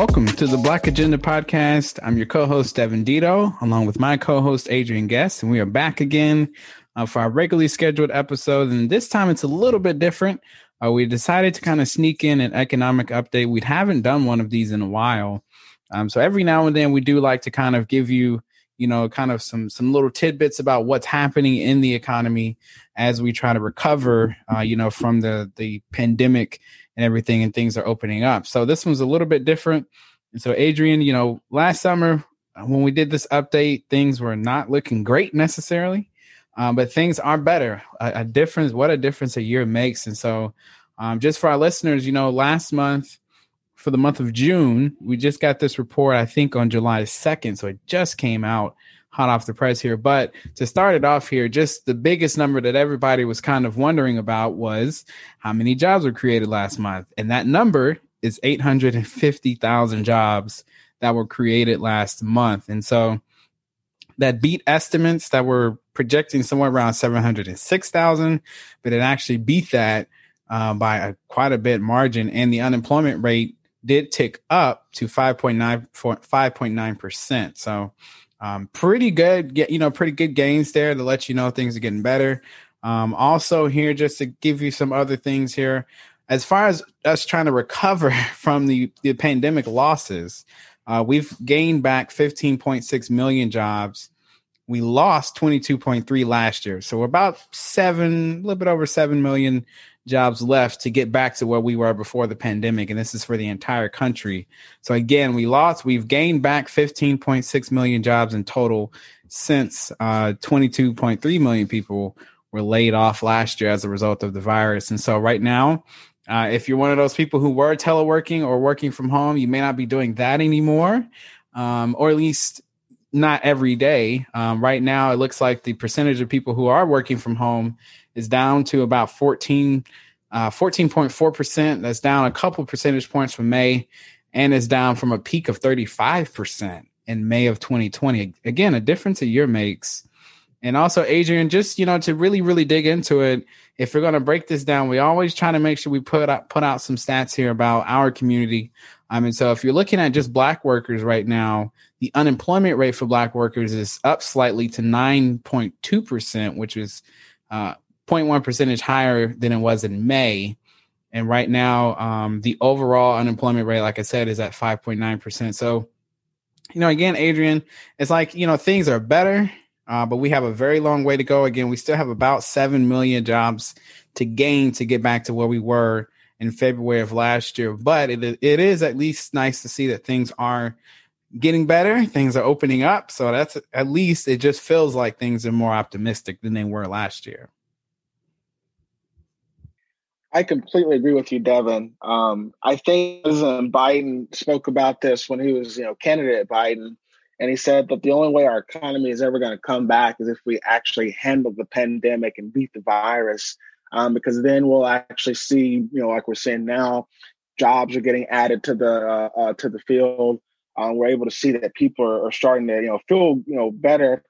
welcome to the Black Agenda Podcast. I'm your co-host Devin Dito, along with my co-host Adrian Guest, and we are back again uh, for our regularly scheduled episode. And this time it's a little bit different. Uh, we decided to kind of sneak in an economic update. We haven't done one of these in a while, um, so every now and then we do like to kind of give you, you know, kind of some some little tidbits about what's happening in the economy as we try to recover, uh, you know, from the the pandemic and everything and things are opening up. So this one's a little bit different. And so Adrian, you know, last summer uh, when we did this update, things were not looking great necessarily, um, but things are better. A, a, difference, what a difference a year makes. And so, um, just for our listeners, you know, last month for the month of June, we just got this report, I think on July 2nd. So it just came out hot off the press here. But to start it off here, just the biggest number that everybody was kind of wondering about was how many jobs were created last month. And that number is 850,000 jobs that were created last month. And so that beat estimates that were projecting somewhere around 706,000, but it actually beat that uh, by a, quite a bit margin. And the unemployment rate did tick up to 5.9 5.9%. So um, pretty good, you know, pretty good gains there to let you know things are getting better. Um, also, here just to give you some other things here, as far as us trying to recover from the the pandemic losses, uh, we've gained back 15.6 million jobs. We lost 22.3 last year, so we're about seven, a little bit over seven million jobs left to get back to where we were before the pandemic. And this is for the entire country. So again, we lost, we've gained back 15.6 million jobs in total since uh, 22.3 million people were laid off last year as a result of the virus. And so right now, uh, if you're one of those people who were teleworking or working from home, you may not be doing that anymore, um, or at least not every day. Um, right now, it looks like the percentage of people who are working from home is down to about 14, uh, 14.4%. That's down a couple percentage points from May and is down from a peak of 35% in May of 2020. Again, a difference a year makes. And also, Adrian, just you know, to really, really dig into it, if we're going to break this down, we always try to make sure we put out put out some stats here about our community. I mean, so if you're looking at just black workers right now, the unemployment rate for black workers is up slightly to 9.2 percent, which is uh, 0.1 percentage higher than it was in May. And right now, um, the overall unemployment rate, like I said, is at 5.9%. So, you know, again, Adrian, it's like, you know, things are better, uh, but we have a very long way to go. Again, we still have about 7 million jobs to gain to get back to where we were in February of last year. But it, it is at least nice to see that things are getting better. Things are opening up. So that's at least it just feels like things are more optimistic than they were last year. I completely agree with you, Devin. Um, I think President Biden spoke about this when he was, you know, candidate Biden, and he said that the only way our economy is ever going to come back is if we actually handle the pandemic and beat the virus, um, because then we'll actually see, you know, like we're seeing now, jobs are getting added to the uh, uh, to the field. Um, we're able to see that people are, are starting to, you know, feel, you know, better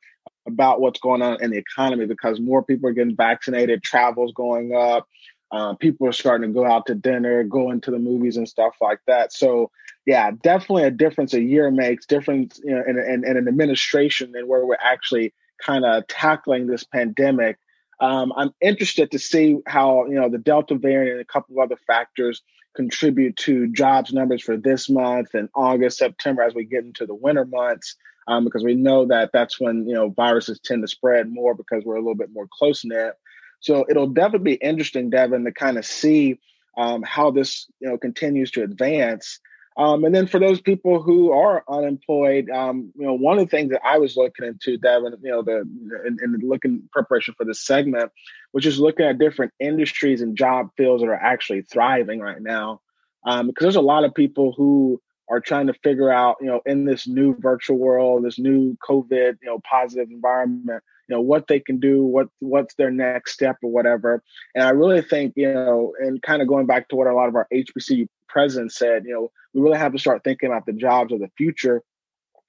about what's going on in the economy because more people are getting vaccinated, travel's going up um, people are starting to go out to dinner, go into the movies and stuff like that. So, yeah, definitely a difference a year makes difference you know, in, in, in an administration and where we're actually kind of tackling this pandemic. Um, I'm interested to see how you know the Delta variant and a couple of other factors contribute to jobs numbers for this month and August, September as we get into the winter months. Um, because we know that that's when you know viruses tend to spread more because we're a little bit more close knit. So it'll definitely be interesting, Devin, to kind of see um, how this you know continues to advance. Um, and then for those people who are unemployed, um, you know, one of the things that I was looking into, Devin, you know, the in, in looking preparation for this segment, which is looking at different industries and job fields that are actually thriving right now. Um, because there's a lot of people who are trying to figure out, you know, in this new virtual world, this new COVID, you know, positive environment, you know what they can do what what's their next step or whatever. And i really think you know and kind of going back to what a lot of our hbcu presidents said you know we really have to start thinking about the jobs of the future.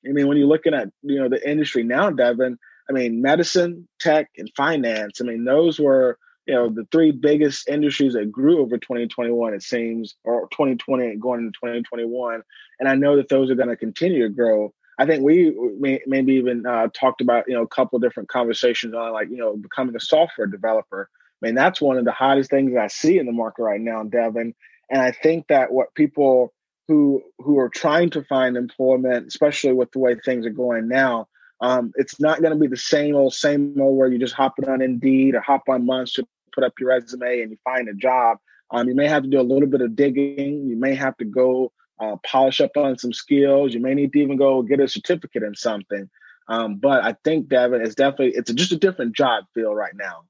I mean when you're looking at you know the industry now devin i mean medicine tech and finance i mean those were you know the three biggest industries that grew over 2021 it seems or 2020 going into 2021 and i know that those are going to continue to grow i think we may, maybe even uh, talked about you know a couple different conversations on like you know becoming a software developer i mean that's one of the hottest things i see in the market right now in devin and i think that what people who who are trying to find employment especially with the way things are going now um, it's not going to be the same old, same old where you just hop on Indeed or hop on Monster, to put up your resume and you find a job. Um, you may have to do a little bit of digging. You may have to go uh, polish up on some skills. You may need to even go get a certificate in something. Um, but I think Devin is definitely it's just a different job feel right now.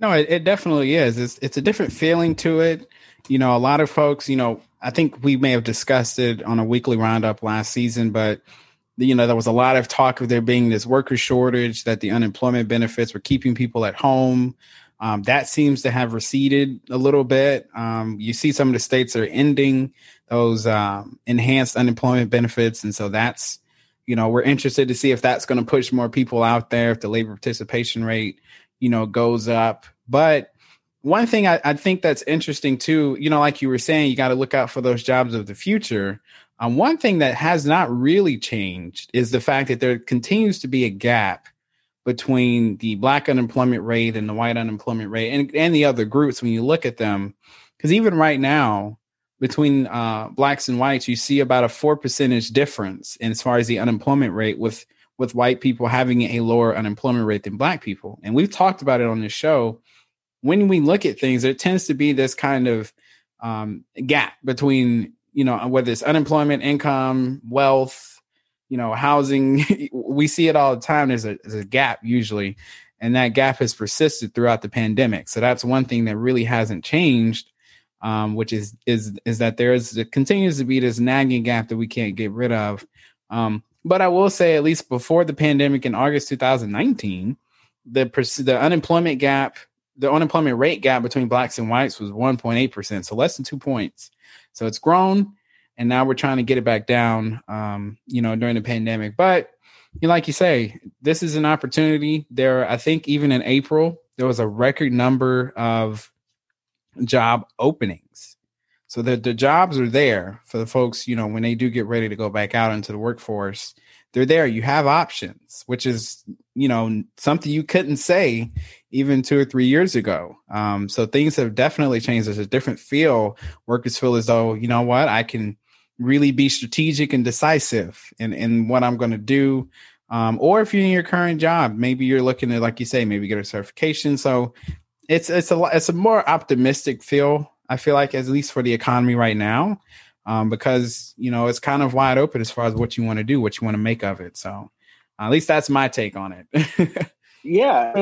No, it, it definitely is. It's it's a different feeling to it. You know, a lot of folks. You know, I think we may have discussed it on a weekly roundup last season, but you know, there was a lot of talk of there being this worker shortage, that the unemployment benefits were keeping people at home. Um, that seems to have receded a little bit. Um, you see some of the states are ending those um, enhanced unemployment benefits. And so that's, you know, we're interested to see if that's going to push more people out there, if the labor participation rate, you know, goes up. But one thing I, I think that's interesting too, you know, like you were saying, you got to look out for those jobs of the future. Um, one thing that has not really changed is the fact that there continues to be a gap between the black unemployment rate and the white unemployment rate and, and the other groups when you look at them. Because even right now, between uh, blacks and whites, you see about a four percentage difference in as far as the unemployment rate with with white people having a lower unemployment rate than black people. And we've talked about it on the show. When we look at things, there tends to be this kind of um, gap between you know, whether it's unemployment, income, wealth, you know, housing, we see it all the time. There's a, there's a gap usually, and that gap has persisted throughout the pandemic. So that's one thing that really hasn't changed, um, which is is is that there is continues to be this nagging gap that we can't get rid of. Um, but I will say, at least before the pandemic in August 2019, the the unemployment gap, the unemployment rate gap between blacks and whites was 1.8 percent, so less than two points. So it's grown, and now we're trying to get it back down. Um, you know, during the pandemic, but you know, like you say, this is an opportunity. There, I think even in April there was a record number of job openings. So the the jobs are there for the folks. You know, when they do get ready to go back out into the workforce, they're there. You have options, which is you know something you couldn't say even two or three years ago. Um, so things have definitely changed. There's a different feel. Workers feel as though, you know what, I can really be strategic and decisive in, in what I'm going to do. Um, or if you're in your current job, maybe you're looking to, like you say, maybe get a certification. So it's, it's a, it's a more optimistic feel. I feel like at least for the economy right now, um, because, you know, it's kind of wide open as far as what you want to do, what you want to make of it. So uh, at least that's my take on it. yeah.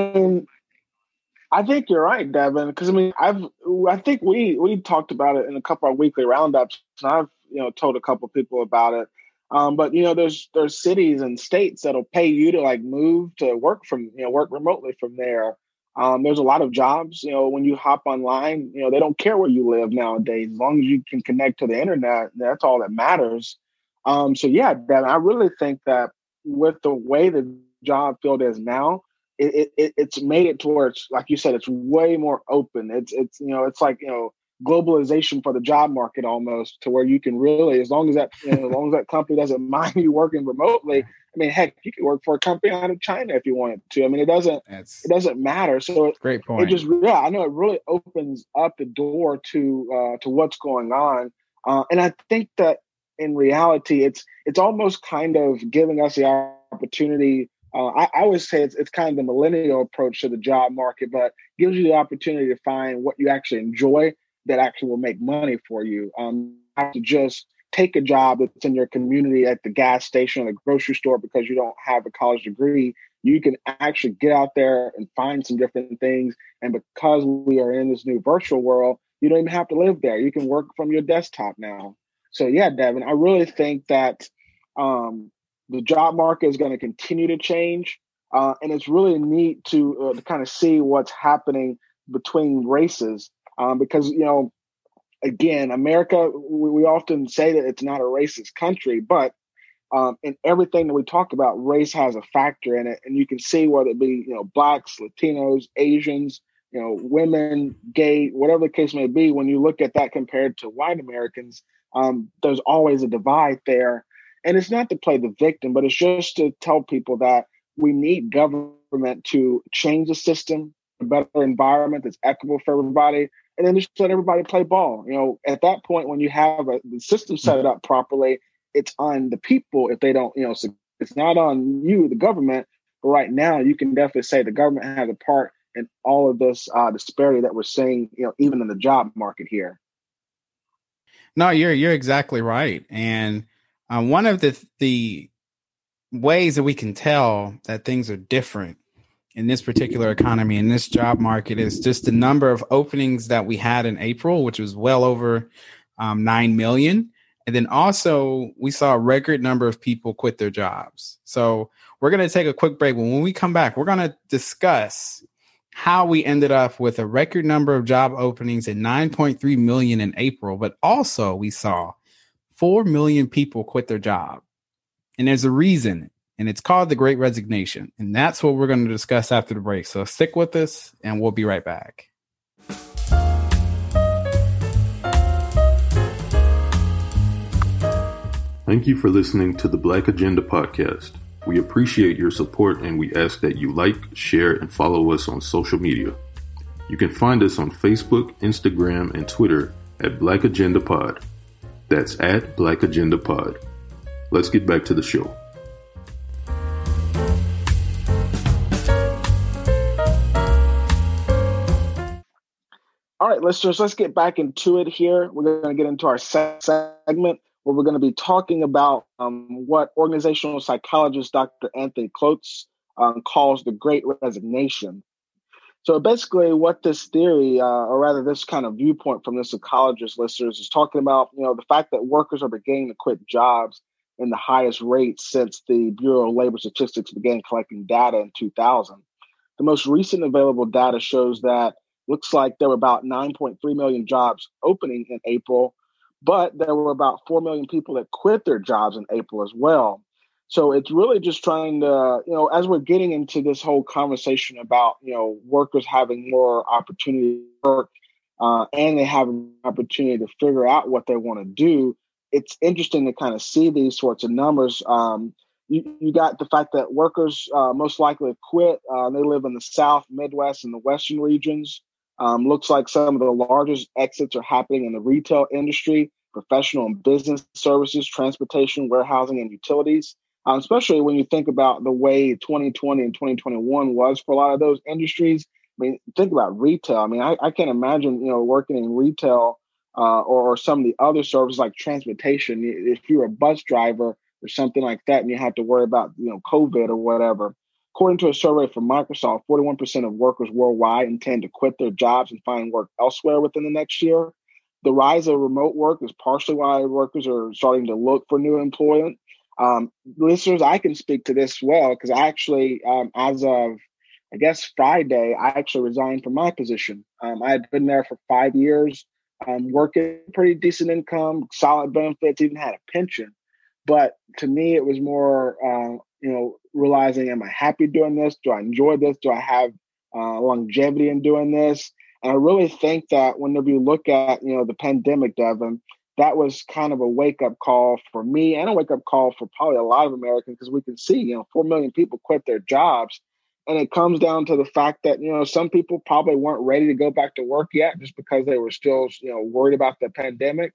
I think you're right, Devin. Because I mean, I've I think we we talked about it in a couple of weekly roundups, and I've you know told a couple people about it. Um, but you know, there's there's cities and states that'll pay you to like move to work from you know work remotely from there. Um, there's a lot of jobs. You know, when you hop online, you know they don't care where you live nowadays. As long as you can connect to the internet, that's all that matters. Um, so yeah, Devin, I really think that with the way the job field is now, it, it it's made it towards like you said it's way more open it's it's you know it's like you know globalization for the job market almost to where you can really as long as that you know, as long as that company doesn't mind you working remotely i mean heck you can work for a company out of china if you wanted to. I mean it doesn't That's it doesn't matter. So it's great point. it just yeah i know it really opens up the door to uh to what's going on. Uh and i think that in reality it's it's almost kind of giving us the opportunity uh, I, I always say it's, it's kind of the millennial approach to the job market, but gives you the opportunity to find what you actually enjoy that actually will make money for you. Um, have to just take a job that's in your community at the gas station or the grocery store because you don't have a college degree. You can actually get out there and find some different things. And because we are in this new virtual world, you don't even have to live there. You can work from your desktop now. So yeah, Devin, I really think that um, the job market is going to continue to change. Uh, and it's really neat to, uh, to kind of see what's happening between races um, because, you know, again, America, we, we, often say that it's not a racist country, but um, in everything that we talk about, race has a factor in it. And you can see whether it be, you know, blacks, Latinos, Asians, you know, women, gay, whatever the case may be, when you look at that compared to white Americans, um, there's always a divide there. And it's not to play the victim, but it's just to tell people that we need government to change the system, a better environment that's equitable for everybody, and then just let everybody play ball. You know, at that point, when you have a, the system set up properly, it's on the people if they don't, you know, it's not on you, the government. But right now, you can definitely say the government has a part in all of this uh, disparity that we're seeing, you know, even in the job market here. No, you're you're exactly right, and uh, one of the the ways that we can tell that things are different in this particular economy in this job market is just the number of openings that we had in April, which was well over um, nine million, and then also we saw a record number of people quit their jobs. So we're going to take a quick break, but when we come back, we're going to discuss how we ended up with a record number of job openings at 9.3 million in April, but also we saw 4 million people quit their job. And there's a reason, and it's called the Great Resignation. And that's what we're going to discuss after the break. So stick with us, and we'll be right back. Thank you for listening to the Black Agenda Podcast. We appreciate your support and we ask that you like, share, and follow us on social media. You can find us on Facebook, Instagram, and Twitter at Black Agenda Pod. That's at Black Agenda Pod. Let's get back to the show. All right, listeners, let's get back into it here. We're going to get into our segment where we're going to be talking about um, what organizational psychologist Dr. Anthony Klotz um, calls the Great Resignation. So basically, what this theory, uh, or rather this kind of viewpoint from the psychologist listeners, is talking about, you know, the fact that workers are beginning to quit jobs in the highest rate since the Bureau of Labor Statistics began collecting data in 2000. The most recent available data shows that looks like there were about 9.3 million jobs opening in April, but there were about 4 million people that quit their jobs in April as well. So it's really just trying to, you know, as we're getting into this whole conversation about, you know, workers having more opportunity to work uh, and they have an opportunity to figure out what they want to do, it's interesting to kind of see these sorts of numbers. Um, you, you got the fact that workers uh, most likely quit. Uh, they live in the South, Midwest, and the Western regions. Um, looks like some of the largest exits are happening in the retail industry, professional and business services, transportation, warehousing, and utilities. Um, especially when you think about the way 2020 and 2021 was for a lot of those industries. I mean, think about retail. I mean, I, I can't imagine you know working in retail uh, or, or some of the other services like transportation. If you're a bus driver or something like that, and you have to worry about you know COVID or whatever, According to a survey from Microsoft, 41% of workers worldwide intend to quit their jobs and find work elsewhere within the next year. The rise of remote work is partially why workers are starting to look for new employment. Um, listeners, I can speak to this well because I actually, um, as of I guess Friday, I actually resigned from my position. Um, I had been there for five years, um, working pretty decent income, solid benefits, even had a pension. But to me, it was more uh, you know, realizing, am I happy doing this? Do I enjoy this? Do I have uh, longevity in doing this? And I really think that whenever you look at, you know, the pandemic, Devin, that was kind of a wake up call for me and a wake up call for probably a lot of Americans because we can see, you know, 4 million people quit their jobs. And it comes down to the fact that, you know, some people probably weren't ready to go back to work yet just because they were still, you know, worried about the pandemic.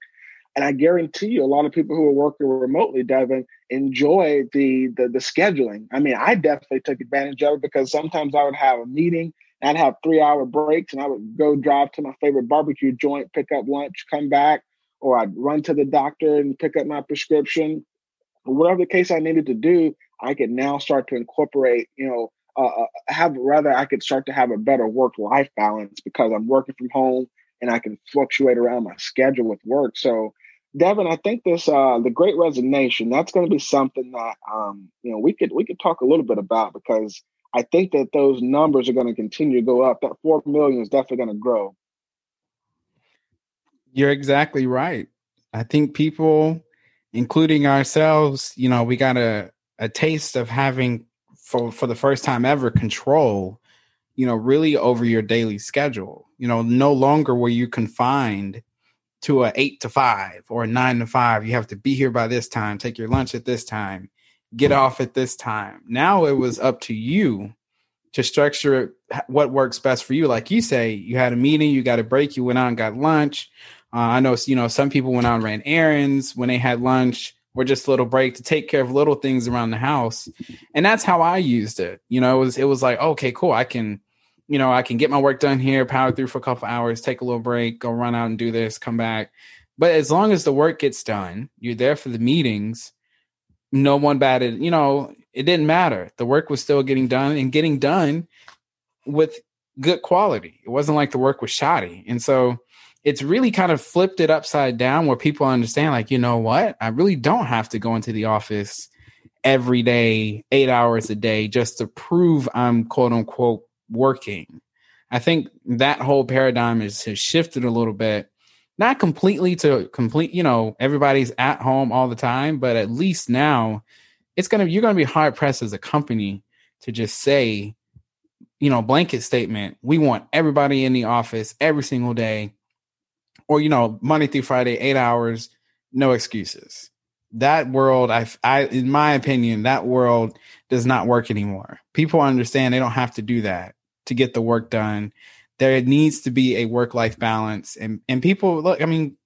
And I guarantee you, a lot of people who are working remotely, Devin, enjoy the, the the scheduling. I mean, I definitely took advantage of it because sometimes I would have a meeting, I'd have three hour breaks, and I would go drive to my favorite barbecue joint, pick up lunch, come back, or I'd run to the doctor and pick up my prescription. Whatever the case I needed to do, I could now start to incorporate, you know, uh, uh have rather I could start to have a better work life balance because I'm working from home and I can fluctuate around my schedule with work. So Devin, I think this uh, the Great Resignation that's going to be something that um, you know we could we could talk a little bit about because I think that those numbers are going to continue to go up. That four million is definitely going to grow. You're exactly right. I think people, including ourselves, you know, we got a a taste of having for for the first time ever control you know, really over your daily schedule. You know, no longer were you confined to a eight to five or a nine to five. You have to be here by this time, take your lunch at this time, get off at this time. Now it was up to you to structure what works best for you. Like you say, you had a meeting, you got a break, you went out and got lunch. Uh, I know, you know, some people went out and ran errands when they had lunch or just a little break to take care of little things around the house. And that's how I used it. You know, it was, it was like, okay, cool. I can, you know, I can get my work done here, power through for a couple hours, take a little break, go run out and do this, come back. But as long as the work gets done, you're there for the meetings. No one batted, you know, it didn't matter. The work was still getting done and getting done with good quality. It wasn't like the work was shoddy. And so it's really kind of flipped it upside down where people understand, like, you know what? I really don't have to go into the office every day, eight hours a day, just to prove I'm quote unquote working. I think that whole paradigm is, has shifted a little bit. Not completely to complete, you know, everybody's at home all the time, but at least now it's gonna you're gonna be hard pressed as a company to just say, you know, blanket statement, we want everybody in the office every single day or you know Monday through Friday, eight hours, no excuses. That world, I, I, in my opinion, that world does not work anymore. People understand they don't have to do that to get the work done. There needs to be a work life balance, and and people look. I mean,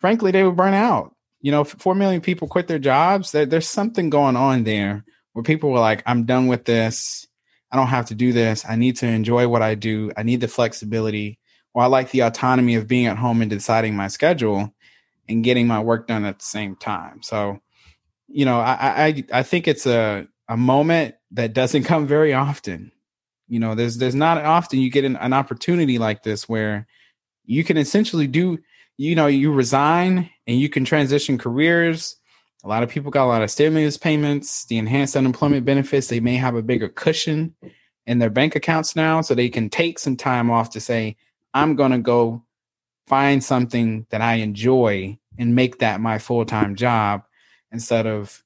frankly, they would burn out. You know, four million people quit their jobs. There, there's something going on there where people were like, "I'm done with this. I don't have to do this. I need to enjoy what I do. I need the flexibility." Well, I like the autonomy of being at home and deciding my schedule and getting my work done at the same time. So, you know, I I, I think it's a a moment that doesn't come very often. You know, there's there's not often you get an, an opportunity like this where you can essentially do, you know, you resign and you can transition careers. A lot of people got a lot of stimulus payments, the enhanced unemployment benefits. They may have a bigger cushion in their bank accounts now, so they can take some time off to say, I'm going to go find something that I enjoy and make that my full time job instead of,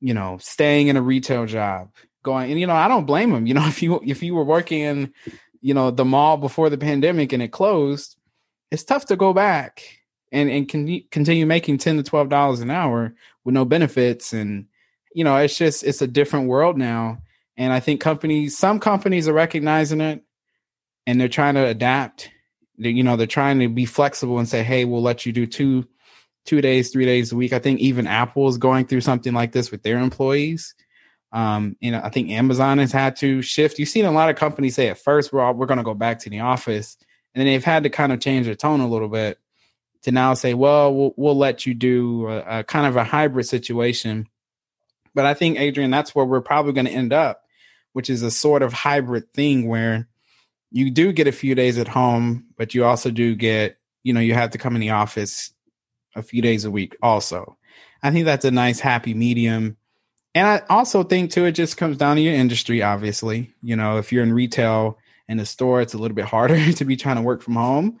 you know, staying in a retail job. Going and you know, I don't blame them. You know, if you if you were working in, you know, the mall before the pandemic and it closed, it's tough to go back and and can continue making ten to twelve dollars an hour with no benefits and you know, it's just it's a different world now. And I think companies, some companies are recognizing it and they're trying to adapt they, you know they're trying to be flexible and say hey we'll let you do two two days three days a week i think even apple is going through something like this with their employees um you know i think amazon has had to shift you've seen a lot of companies say at first we're all, we're going to go back to the office and then they've had to kind of change their tone a little bit to now say well we'll, we'll let you do a, a kind of a hybrid situation but i think adrian that's where we're probably going to end up which is a sort of hybrid thing where you do get a few days at home, but you also do get, you know, you have to come in the office a few days a week also. I think that's a nice happy medium. And I also think too, it just comes down to your industry, obviously. You know, if you're in retail in a store, it's a little bit harder to be trying to work from home.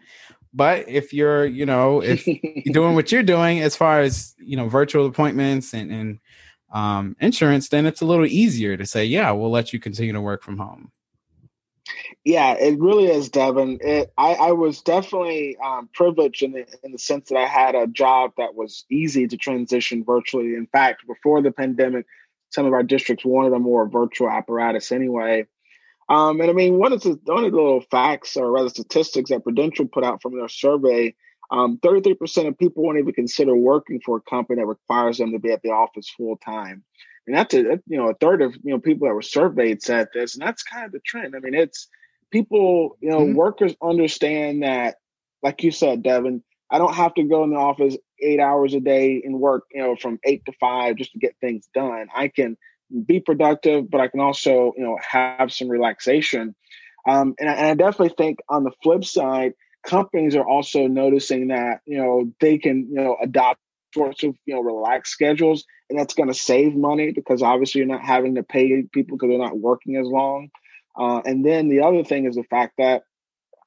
But if you're, you know, if you're doing what you're doing as far as, you know, virtual appointments and, and um, insurance, then it's a little easier to say, yeah, we'll let you continue to work from home. Yeah, it really is, Devin. It, I, I was definitely um, privileged in the, in the sense that I had a job that was easy to transition virtually. In fact, before the pandemic, some of our districts wanted a more virtual apparatus anyway. Um, and I mean, one of the the little facts or rather statistics that Prudential put out from their survey, um, 33% of people won't even consider working for a company that requires them to be at the office full time. And that's a you know a third of you know people that were surveyed said this, and that's kind of the trend. I mean, it's people, you know, mm-hmm. workers understand that, like you said, Devin, I don't have to go in the office eight hours a day and work, you know, from eight to five just to get things done. I can be productive, but I can also, you know, have some relaxation. Um, and, I, and I definitely think on the flip side, companies are also noticing that, you know, they can, you know, adopt sorts of, you know, relaxed schedules and that's going to save money because obviously you're not having to pay people because they're not working as long. Uh, and then the other thing is the fact that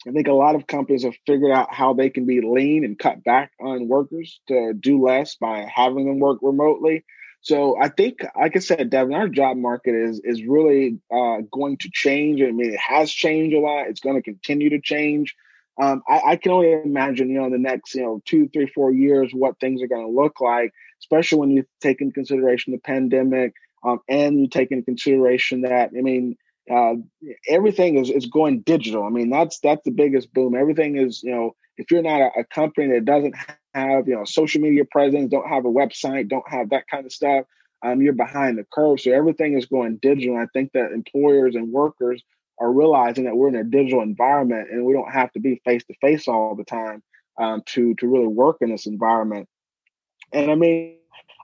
I think a lot of companies have figured out how they can be lean and cut back on workers to do less by having them work remotely. So I think, like I said, Devin, our job market is is really uh, going to change. I mean, it has changed a lot. It's going to continue to change. Um, I, I, can only imagine, you know, in the next, you know, two, three, four years, what things are going to look like, especially when you take into consideration the pandemic um, and you take into consideration that, I mean, uh, everything is, is going digital. I mean, that's that's the biggest boom. Everything is, you know, if you're not a, a company that doesn't have, you know, social media presence, don't have a website, don't have that kind of stuff, um, you're behind the curve. So everything is going digital. I think that employers and workers are realizing that we're in a digital environment and we don't have to be face to face all the time um, to to really work in this environment. And I mean,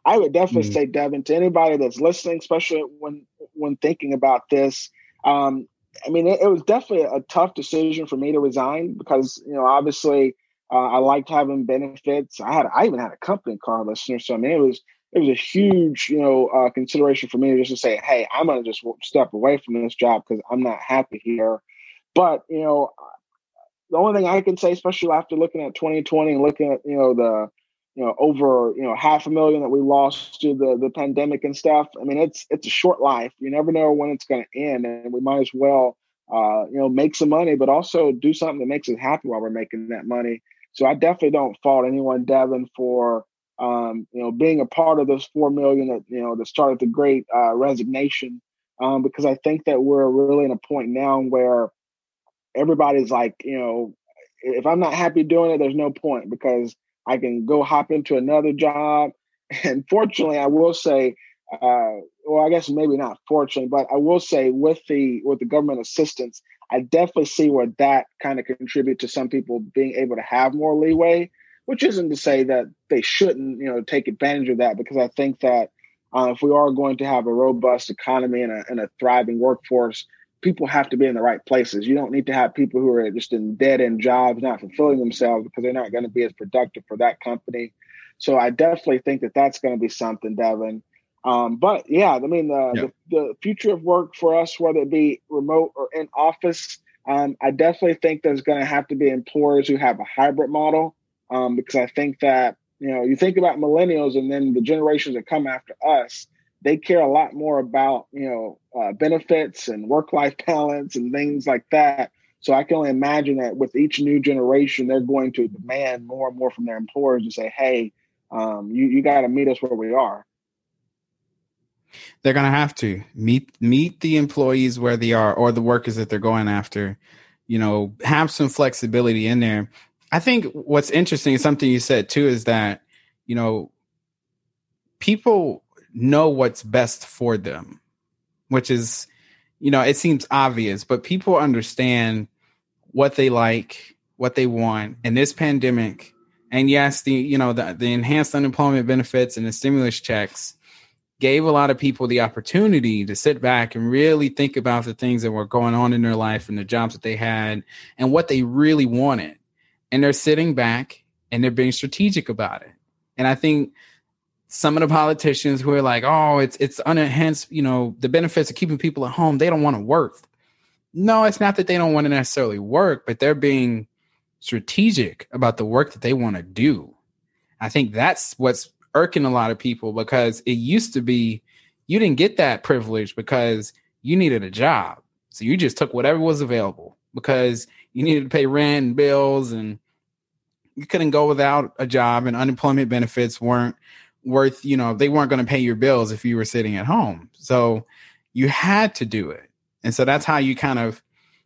I would definitely mm-hmm. say, Devin, to anybody that's listening, especially when when thinking about this, um, I mean, it, it, was definitely a tough decision for me to resign because you know, obviously, uh, I liked having benefits. I had, I even had a company car listener, so I mean, it was it was a huge, you know, uh, consideration for me just to say, hey, I'm to just step away from this job because I'm not happy here. But you know, the only thing I can say, especially after looking at 2020 and looking at you know the you know over you know half a million that we lost to the the pandemic and stuff. I mean, it's it's a short life. You never know when it's going to end, and we might as well uh, you know make some money, but also do something that makes us happy while we're making that money. So I definitely don't fault anyone, Devin, for um, you know, being a part of those four million that you know that started the great uh, resignation, um, because I think that we're really in a point now where everybody's like, you know, if I'm not happy doing it, there's no point because I can go hop into another job. And fortunately, I will say, uh, well, I guess maybe not fortunately, but I will say with the with the government assistance, I definitely see where that kind of contribute to some people being able to have more leeway which isn't to say that they shouldn't, you know, take advantage of that because I think that uh, if we are going to have a robust economy and a, and a thriving workforce, people have to be in the right places. You don't need to have people who are just in dead end jobs, not fulfilling themselves because they're not going to be as productive for that company. So I definitely think that that's going to be something, Devin. Um, but yeah, I mean, the, yeah. the, the future of work for us, whether it be remote or in office, um, I definitely think there's going to have to be employers who have a hybrid model um, because I think that you know you think about millennials and then the generations that come after us, they care a lot more about you know uh, benefits and work life balance and things like that. So I can only imagine that with each new generation, they're going to demand more and more from their employers to say, "Hey, um, you you got to meet us where we are." They're going to have to meet meet the employees where they are, or the workers that they're going after. You know, have some flexibility in there I think what's interesting something you said too is that, you know, people know what's best for them, which is, you know, it seems obvious, but people understand what they like, what they want. And this pandemic, and yes, the, you know, the, the enhanced unemployment benefits and the stimulus checks gave a lot of people the opportunity to sit back and really think about the things that were going on in their life and the jobs that they had and what they really wanted and they're sitting back and they're being strategic about it. And I think some of the politicians who are like, "Oh, it's it's unenhanced," you know, the benefits of keeping people at home, they don't want to work. No, it's not that they don't want to necessarily work, but they're being strategic about the work that they want to do. I think that's what's irking a lot of people because it used to be you didn't get that privilege because you needed a job. So you just took whatever was available because you needed to pay rent and bills and you couldn't go without a job and unemployment benefits weren't worth, you know, they weren't going to pay your bills if you were sitting at home. So you had to do it. And so that's how you kind of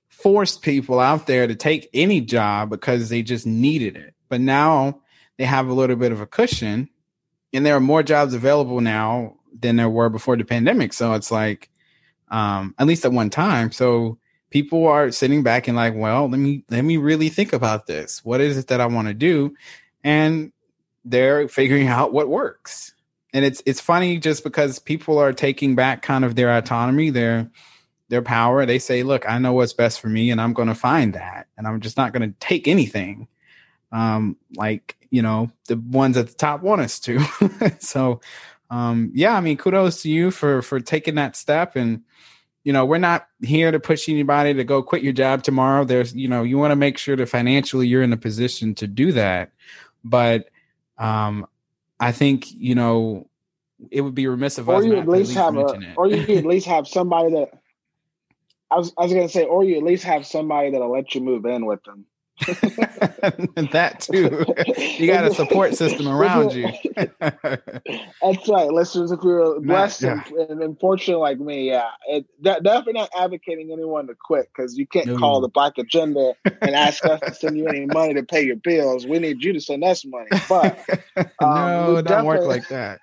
forced people out there to take any job because they just needed it. But now they have a little bit of a cushion and there are more jobs available now than there were before the pandemic. So it's like, um, at least at one time. So people are sitting back and like, well, let me let me really think about this. What is it that I want to do? And they're figuring out what works. And it's it's funny just because people are taking back kind of their autonomy, their their power. They say, look, I know what's best for me and I'm going to find that. And I'm just not going to take anything. Um, like, you know, the ones at the top want us to. so um, yeah, I mean, kudos to you for for taking that step and you know, we're not here to push anybody to go quit your job tomorrow. There's, you know, you want to make sure that financially you're in a position to do that. But um, I think, you know, it would be remiss of or us you not at to least have a, it. or you at least have somebody that. I was I was gonna say, or you at least have somebody that'll let you move in with them. that too. you got a support system around you. That's right, listeners. If you're blessed yeah. and, and unfortunate like me, yeah, it, de- definitely not advocating anyone to quit because you can't No. call the Black Agenda and ask us to send you any money to pay your bills. We need you to send us money, but no, it don't work like that.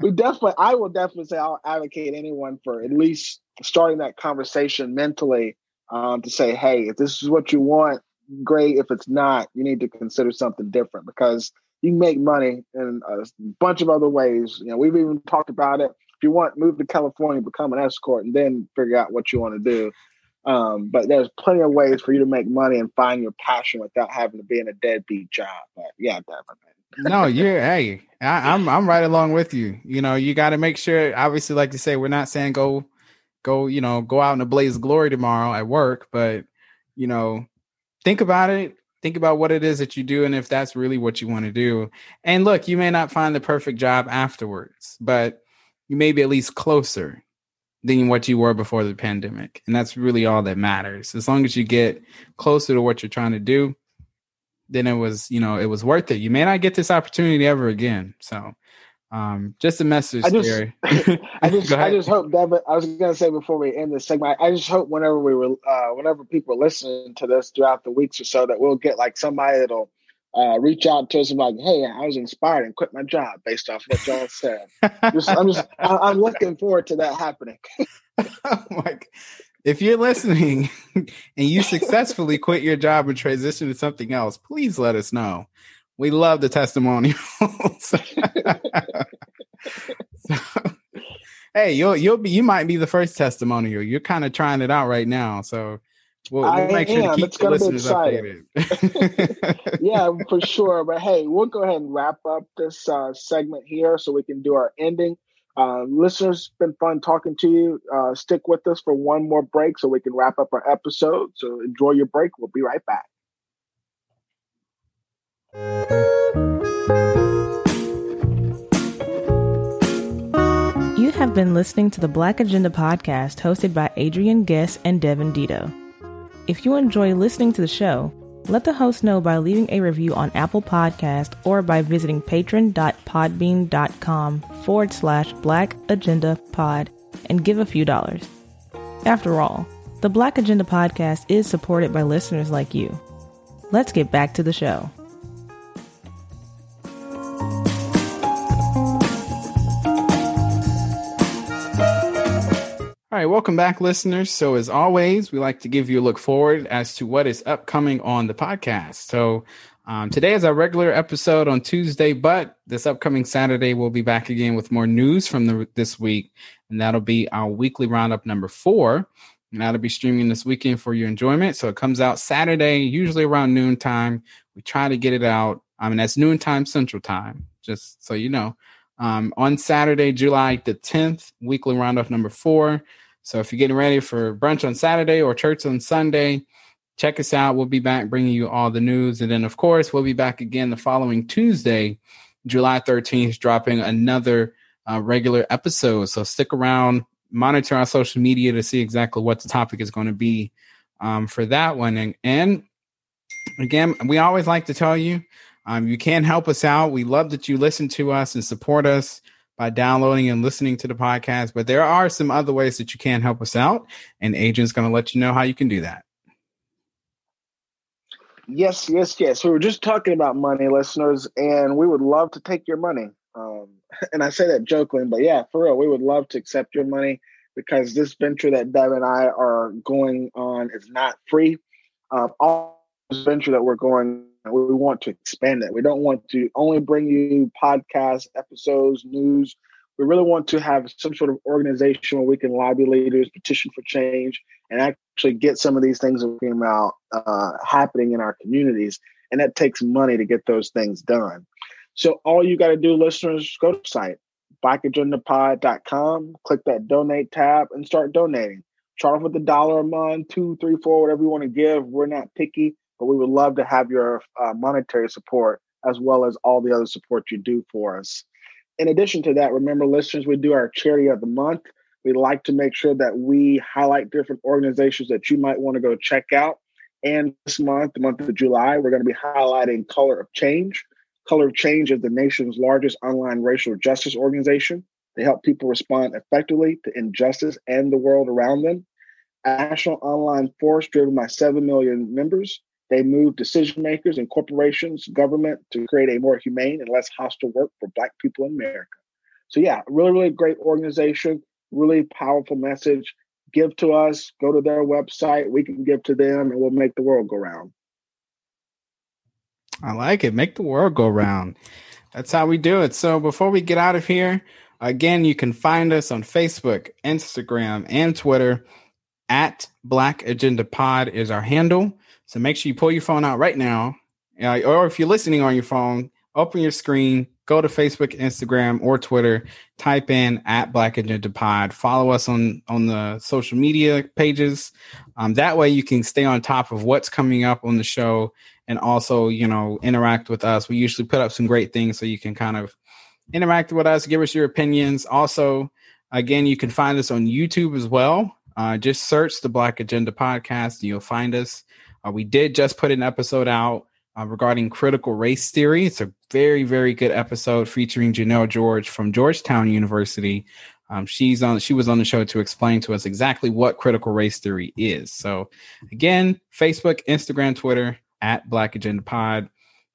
we definitely i will definitely say i'll advocate anyone for at least starting that conversation mentally um, to say hey if this is what you want great if it's not you need to consider something different because you make money in a bunch of other ways you know we've even talked about it if you want move to california become an escort and then figure out what you want to do um, but there's plenty of ways for you to make money and find your passion without having to be in a deadbeat job but yeah definitely no, you're hey, I, I'm I'm right along with you. You know, you got to make sure. Obviously, like you say, we're not saying go, go, you know, go out in a blaze of glory tomorrow at work, but you know, think about it. Think about what it is that you do, and if that's really what you want to do. And look, you may not find the perfect job afterwards, but you may be at least closer than what you were before the pandemic, and that's really all that matters. As long as you get closer to what you're trying to do, then it was you know it was worth it you may not get this opportunity ever again so um just a message I just- Gary. I just, I just hope Devin. I was gonna say before we end this segment, I just hope whenever we were, uh, whenever people are listening to this throughout the weeks or so, that we'll get like somebody that'll uh, reach out to us and be like, "Hey, I was inspired and quit my job based off what y'all said." Just, I'm just, I, I'm looking forward to that happening. oh my if you're listening and you successfully quit your job and transition to something else please let us know we love the testimonials So, hey you'll you'll be you might be the first testimonial you're kind of trying it out right now so we'll, we'll make sure to keep It's the listeners updated yeah, for sure. But hey, we'll go ahead and wrap up this uh, segment here so we can do our ending. Uh, listeners, it's been fun talking to you. Uh, stick with us for one more break so we can wrap up our episode. So enjoy your break. We'll be right back. You have been listening to the Black Agenda podcast hosted by Adrian Guess and Devin Dito. If you enjoy listening to the show, let the host know by leaving a review on Apple Podcast or by visiting patron.podbean.com forward slash Black Agenda Pod and give a few dollars. After all, the Black Agenda podcast is supported by listeners like you. Let's get back to the show. Right, welcome back, listeners. So, as always, we like to give you a look forward as to what is upcoming on the podcast. So, um, today is our regular episode on Tuesday, but this upcoming Saturday, we'll be back again with more news from the, this week, and that'll be our weekly roundup number four. And that'll be streaming this weekend for your enjoyment. So, it comes out Saturday, usually around noontime. We try to get it out. I mean, that's noontime Central Time, just so you know. Um, on Saturday, July the 10th, weekly roundup number four. So if you're getting ready for brunch on Saturday or church on Sunday, check us out. We'll be back bringing you all the news. And then, of course, we'll be back again the following Tuesday, July 13th, dropping another uh, regular episode. So stick around, monitor our social media to see exactly what the topic is going to be um, for that one. And, and again, we always like to tell you um, you can help us out. We love that you listen to us and support us by downloading and listening to the podcast. But there are some other ways that you can help us out, and Adrian's going to let you know how you can do that. Yes, yes, yes. We were just talking about money, listeners, and we would love to take your money. Um, and I say that jokingly, but yeah, for real, we would love to accept your money because this venture that Deb and I are going on is not free. Um, all this venture that we're going, we want to expand it. We don't want to only bring you podcasts, episodes, news. We really want to have some sort of organization where we can lobby leaders, petition for change, and actually get some of these things that came out uh, happening in our communities. And that takes money to get those things done. So all you got to do, listeners, go to the site, blackagendapod.com, click that donate tab and start donating. Start off with a dollar a month, two, three, four, whatever you want to give. We're not picky, but we would love to have your uh, monetary support as well as all the other support you do for us. in addition to that, remember, listeners, we do our charity of the month. We like to make sure that we highlight different organizations that you might want to go check out. And this month, the month of July, we're going to be highlighting Color of Change. Color of Change is the nation's largest online racial justice organization. They help people respond effectively to injustice and the world around them. A national online force driven by 7 million members. They move decision makers and corporations, government to create a more humane and less hostile work for Black people in America. So, yeah, really, really great organization, really powerful message give to us, go to their website, we can give to them, and we'll make the world go round. I like it. Make the world go round. That's how we do it. So before we get out of here, again, you can find us on Facebook, Instagram, and Twitter at Black Agenda Pod is our handle. So make sure you pull your phone out right now. Uh, or if you're listening on your phone, open your screen, go to Facebook, Instagram, or Twitter, type in at Black Agenda Pod. Follow us on on the social media pages. Um, that way, you can stay on top of what's coming up on the show, and also, you know, interact with us. We usually put up some great things, so you can kind of interact with us, give us your opinions. Also, again, you can find us on YouTube as well. Uh, just search the Black Agenda Podcast, and you'll find us. Uh, we did just put an episode out uh, regarding critical race theory. It's a very, very good episode featuring Janel George from Georgetown University. Um, she's on. She was on the show to explain to us exactly what critical race theory is. So, again, Facebook, Instagram, Twitter at Black Agenda Pod.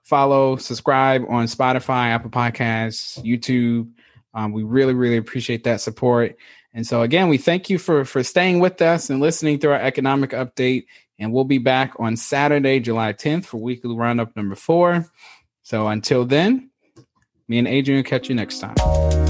Follow, subscribe on Spotify, Apple Podcasts, YouTube. Um, we really, really appreciate that support. And so, again, we thank you for for staying with us and listening through our economic update. And we'll be back on Saturday, July 10th for weekly roundup number four. So until then, me and Adrian will catch you next time.